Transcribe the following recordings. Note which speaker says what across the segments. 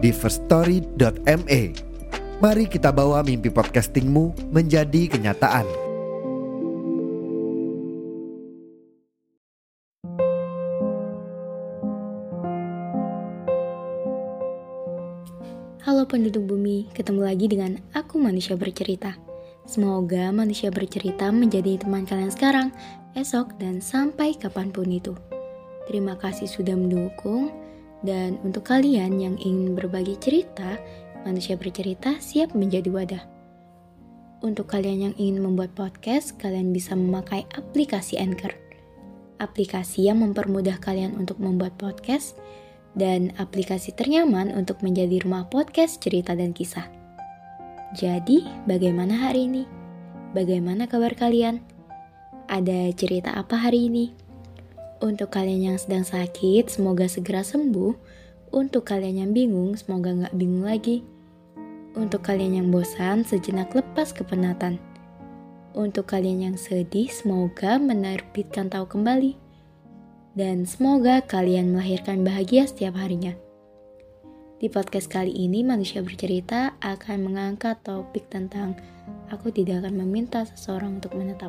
Speaker 1: di firststory.me. Mari kita bawa mimpi podcastingmu menjadi kenyataan.
Speaker 2: Halo penduduk bumi, ketemu lagi dengan aku manusia bercerita. Semoga manusia bercerita menjadi teman kalian sekarang, esok, dan sampai kapan pun itu. Terima kasih sudah mendukung, dan untuk kalian yang ingin berbagi cerita, manusia bercerita siap menjadi wadah. Untuk kalian yang ingin membuat podcast, kalian bisa memakai aplikasi Anchor. Aplikasi yang mempermudah kalian untuk membuat podcast, dan aplikasi ternyaman untuk menjadi rumah podcast cerita dan kisah. Jadi, bagaimana hari ini? Bagaimana kabar kalian? Ada cerita apa hari ini? Untuk kalian yang sedang sakit, semoga segera sembuh. Untuk kalian yang bingung, semoga nggak bingung lagi. Untuk kalian yang bosan, sejenak lepas kepenatan. Untuk kalian yang sedih, semoga menerbitkan tahu kembali. Dan semoga kalian melahirkan bahagia setiap harinya. Di podcast kali ini, manusia bercerita akan mengangkat topik tentang aku tidak akan meminta seseorang untuk menetap.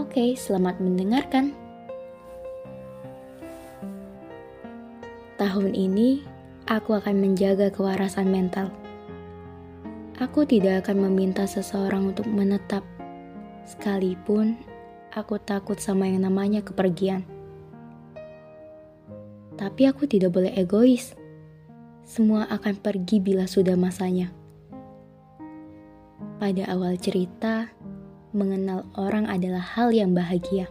Speaker 2: Oke, selamat mendengarkan. Tahun ini, aku akan menjaga kewarasan mental. Aku tidak akan meminta seseorang untuk menetap, sekalipun aku takut sama yang namanya kepergian. Tapi aku tidak boleh egois. Semua akan pergi bila sudah masanya. Pada awal cerita, mengenal orang adalah hal yang bahagia.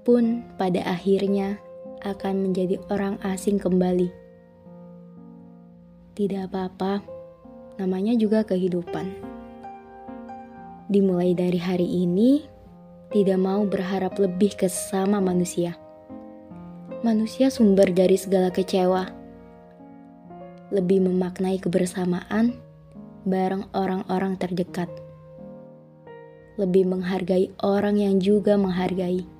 Speaker 2: Pun pada akhirnya, akan menjadi orang asing kembali. Tidak apa-apa, namanya juga kehidupan. Dimulai dari hari ini, tidak mau berharap lebih ke sesama manusia. Manusia sumber dari segala kecewa. Lebih memaknai kebersamaan bareng orang-orang terdekat. Lebih menghargai orang yang juga menghargai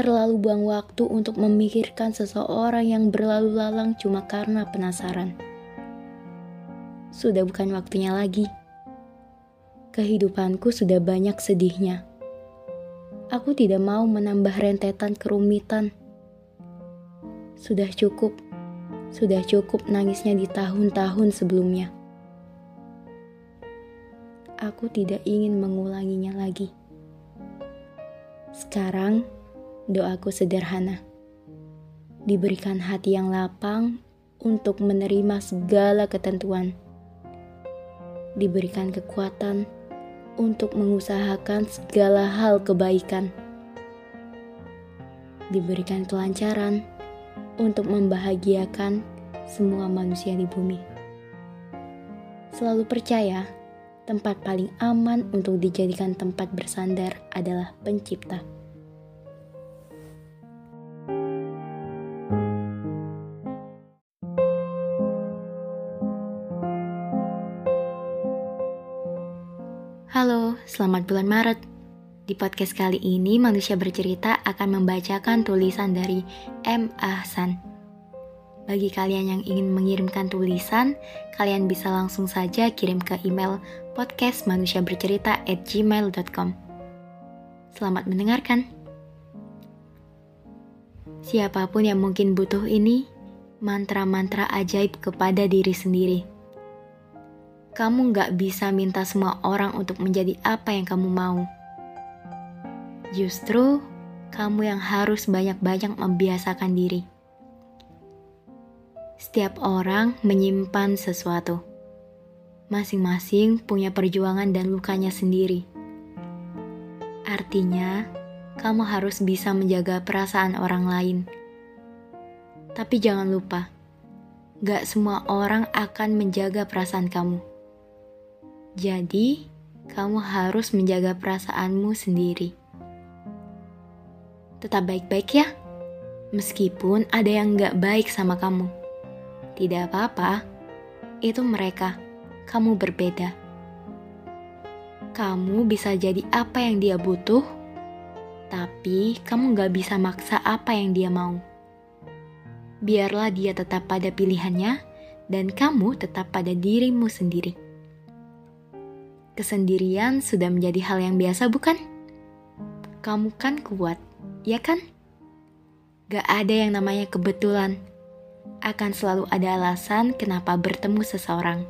Speaker 2: terlalu buang waktu untuk memikirkan seseorang yang berlalu lalang cuma karena penasaran. Sudah bukan waktunya lagi. Kehidupanku sudah banyak sedihnya. Aku tidak mau menambah rentetan kerumitan. Sudah cukup, sudah cukup nangisnya di tahun-tahun sebelumnya. Aku tidak ingin mengulanginya lagi. Sekarang, doaku sederhana. Diberikan hati yang lapang untuk menerima segala ketentuan. Diberikan kekuatan untuk mengusahakan segala hal kebaikan. Diberikan kelancaran untuk membahagiakan semua manusia di bumi. Selalu percaya, tempat paling aman untuk dijadikan tempat bersandar adalah Pencipta. Halo, selamat bulan Maret. Di podcast kali ini, manusia bercerita akan membacakan tulisan dari M. Ahsan. Bagi kalian yang ingin mengirimkan tulisan, kalian bisa langsung saja kirim ke email podcastmanusiabercerita@gmail.com. Selamat mendengarkan. Siapa pun yang mungkin butuh ini, mantra-mantra ajaib kepada diri sendiri kamu nggak bisa minta semua orang untuk menjadi apa yang kamu mau. Justru, kamu yang harus banyak-banyak membiasakan diri. Setiap orang menyimpan sesuatu. Masing-masing punya perjuangan dan lukanya sendiri. Artinya, kamu harus bisa menjaga perasaan orang lain. Tapi jangan lupa, gak semua orang akan menjaga perasaan kamu. Jadi, kamu harus menjaga perasaanmu sendiri. Tetap baik-baik ya, meskipun ada yang gak baik sama kamu. Tidak apa-apa, itu mereka, kamu berbeda. Kamu bisa jadi apa yang dia butuh, tapi kamu gak bisa maksa apa yang dia mau. Biarlah dia tetap pada pilihannya, dan kamu tetap pada dirimu sendiri. Kesendirian sudah menjadi hal yang biasa, bukan? Kamu kan kuat, ya kan? Gak ada yang namanya kebetulan akan selalu ada alasan kenapa bertemu seseorang.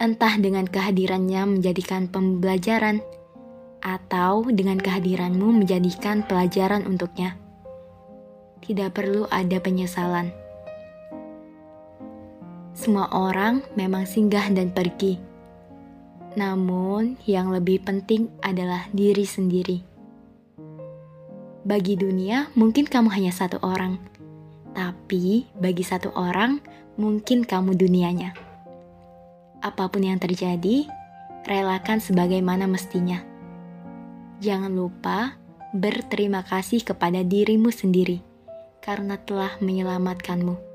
Speaker 2: Entah dengan kehadirannya menjadikan pembelajaran, atau dengan kehadiranmu menjadikan pelajaran untuknya. Tidak perlu ada penyesalan. Semua orang memang singgah dan pergi. Namun, yang lebih penting adalah diri sendiri. Bagi dunia, mungkin kamu hanya satu orang tapi bagi satu orang, mungkin kamu dunianya. Apa pun yang terjadi, relakan sebagaimana mestinya. Jangan lupa berterima kasih kepada dirimu sendiri karena telah menyelamatkanmu.